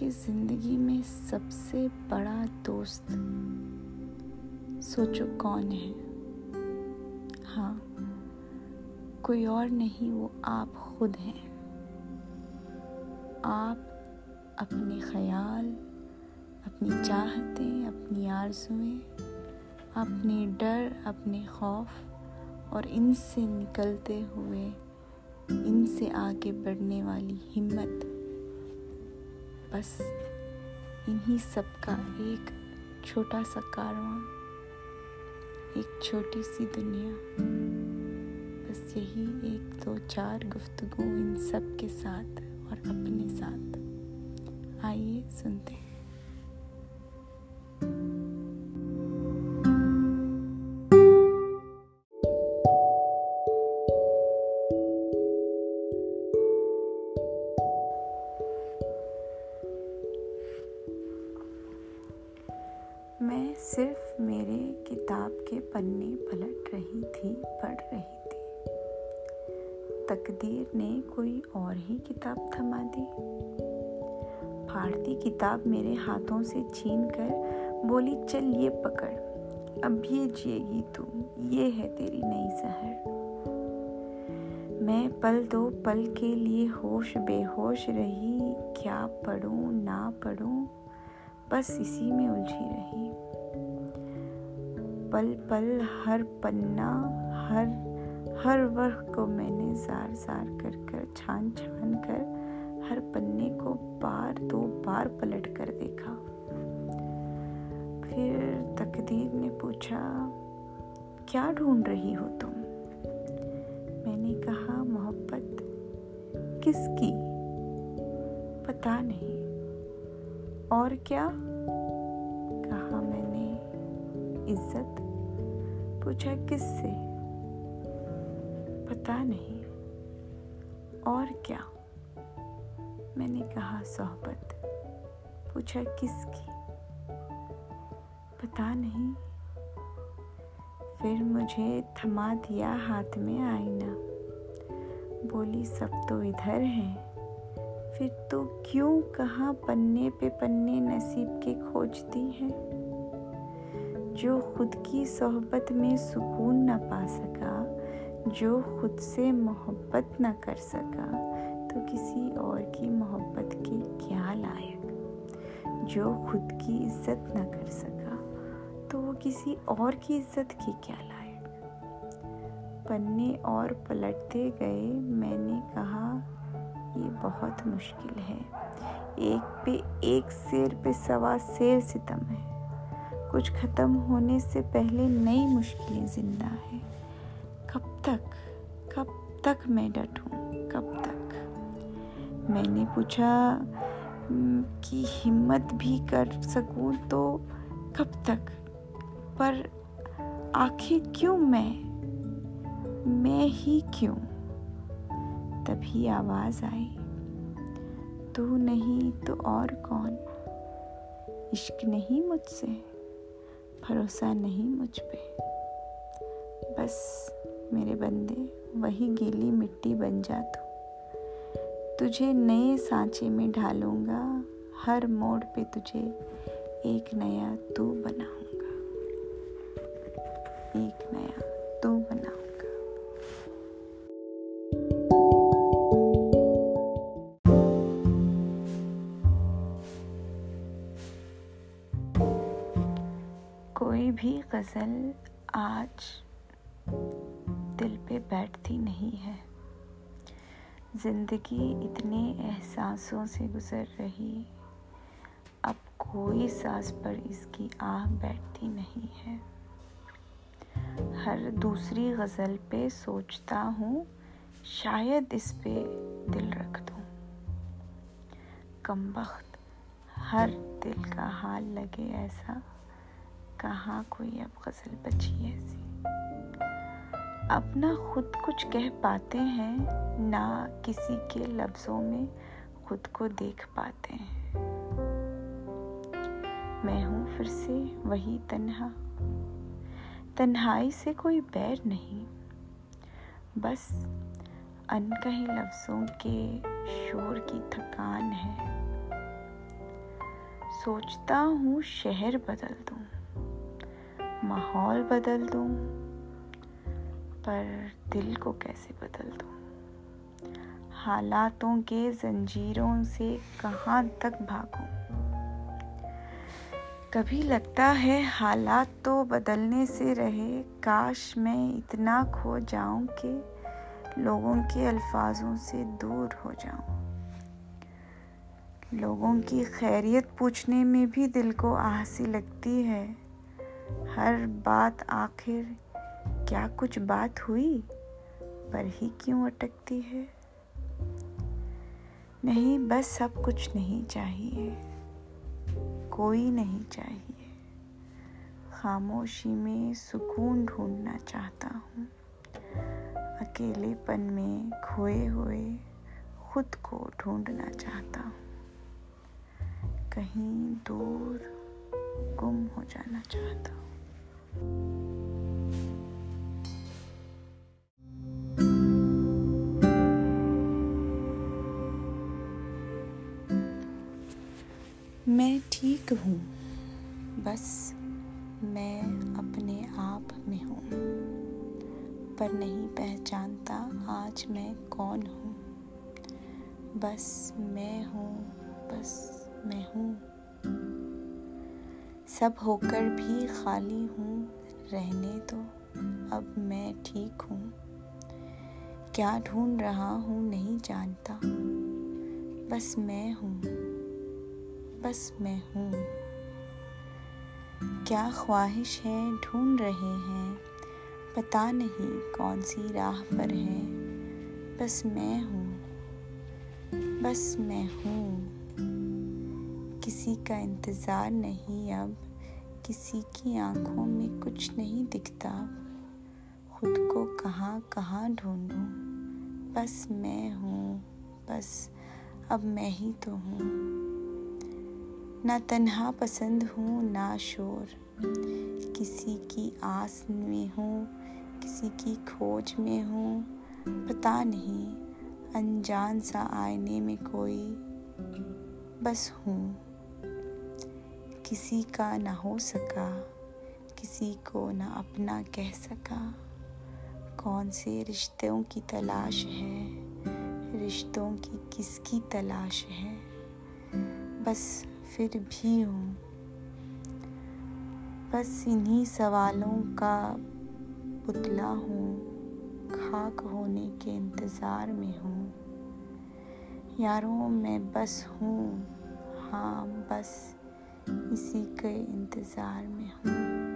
आपके ज़िंदगी में सबसे बड़ा दोस्त सोचो कौन है? हाँ कोई और नहीं, वो आप खुद हैं। आप अपने ख्याल, अपनी चाहतें, अपनी आरजुएँ, अपने डर, अपने खौफ और इनसे निकलते हुए इनसे आगे बढ़ने वाली हिम्मत। बस इन्हीं सब का एक छोटा सा कारवां, एक छोटी सी दुनिया। बस यही एक, दो, चार गुफ्तगु इन सब के साथ और अपने साथ। आइए सुनते हैं। सिर्फ़ मेरे किताब के पन्ने पलट रही थी, पढ़ रही थी। तकदीर ने कोई और ही किताब थमा दी। फाड़ती किताब मेरे हाथों से छीन कर बोली, चल ये पकड़, अब ये जिएगी तू ये है तेरी नई सहर मैं पल दो पल के लिए होश, बेहोश रही, क्या पढ़ूं, ना पढ़ूं। बस इसी में उलझी रही। पल पल हर पन्ना, हर हर वर्ष को मैंने जार जार कर कर, छान छान कर, हर पन्ने को बार दो बार पलट कर देखा। फिर तकदीर ने पूछा, क्या ढूंढ रही हो तुम? मैंने कहा, मोहब्बत किसकी? पता नहीं। और क्या कहा मैंने? इज़्ज़त? पूछा किससे? पता नहीं। और क्या? मैंने कहा सोहबत। पूछा किसकी? पता नहीं। फिर मुझे थमा दिया हाथ में आईना। बोली, सब तो इधर है। फिर तो क्यों कहाँ पन्ने पे पन्ने नसीब के खोजती है? जो खुद की सोहबत में सुकून न पा सका, जो खुद से मोहब्बत न कर सका तो किसी और की मोहब्बत के क्या लायक? जो खुद की इज़्ज़त न कर सका तो वो किसी और की इज़्ज़त की क्या लायक? पन्ने और पलटते गए मैंने कहा ये बहुत मुश्किल है। एक पे एक शेर पे सवा शेर सितम है। कुछ ख़त्म होने से पहले नई मुश्किलें ज़िंदा है। कब तक कब तक मैं डटूं, कब तक? मैंने पूछा कि हिम्मत भी कर सकूँ तो कब तक? पर आखिर क्यों मैं? मैं ही क्यों? तभी आवाज़ आई, तू नहीं तो और कौन? इश्क नहीं मुझसे, भरोसा नहीं मुझ पे। बस मेरे बंदे, वही गीली मिट्टी बन जा तू। तुझे नए सांचे में ढालूँगा, हर मोड़ पे तुझे एक नया तू बनाऊँगा। एक नया तू बनाऊँगा। कोई भी गज़ल आज दिल पे बैठती नहीं है। ज़िंदगी इतने एहसासों से गुज़र रही, अब कोई सांस पर इसकी आह बैठती नहीं है। हर दूसरी गज़ल पे सोचता हूँ, शायद इस पे दिल रख दूँ। कम वक्त हर दिल का हाल लगे ऐसा। कहाँ कोई अब गज़ल बची ऐसी? अपना खुद कुछ कह पाते हैं, ना किसी के लफ्ज़ों में खुद को देख पाते हैं। मैं हूँ फिर से वही तन्हा। तन्हाई से कोई बैर नहीं। बस अनकहे लफ्ज़ों के शोर की थकान है। सोचता हूँ शहर बदल दूँ। माहौल बदल दूँ, पर दिल को कैसे बदल दूँ? हालातों के जंजीरों से कहाँ तक भागूं? कभी लगता है हालात तो बदलने से रहे, काश मैं इतना खो जाऊँ कि लोगों के अल्फाजों से दूर हो जाऊँ। लोगों की खैरियत पूछने में भी दिल को आहसी लगती है। हर बात आखिर क्या कुछ बात हुई? पर ही क्यों अटकती है? नहीं, बस सब कुछ नहीं चाहिए। कोई नहीं चाहिए। खामोशी में सुकून ढूंढना चाहता हूँ। अकेलेपन में खोए हुए खुद को ढूंढना चाहता हूँ। कहीं दूर गुम हो जाना चाहता हूँ। मैं ठीक हूँ। बस मैं अपने आप में हूँ। पर नहीं पहचानता आज मैं कौन हूँ। बस मैं हूँ, बस मैं हूँ। सब होकर भी खाली हूँ, रहने दो, अब मैं ठीक हूँ। क्या ढूंढ रहा हूँ नहीं जानता। बस मैं हूँ, बस मैं हूँ। क्या ख्वाहिश है ढूंढ रहे हैं, पता नहीं कौन सी राह पर है। बस मैं हूँ, बस मैं हूँ। किसी का इंतज़ार नहीं अब, किसी की आँखों में कुछ नहीं दिखता। खुद को कहाँ कहाँ ढूंढूं? बस मैं हूँ, बस अब मैं ही तो हूँ। ना तन्हा पसंद हूँ, ना शोर। किसी की आस में हूँ, किसी की खोज में हूँ, पता नहीं, अनजान सा आईने में कोई बस हूँ। किसी का ना हो सका, किसी को ना अपना कह सका। कौन से रिश्तों की तलाश है, रिश्तों की किसकी तलाश है? बस फिर भी हूँ। बस इन्हीं सवालों का पुतला हूँ। खाक होने के इंतज़ार में हूँ। यारों मैं बस हूँ। हाँ बस इसी के इंतज़ार में हूँ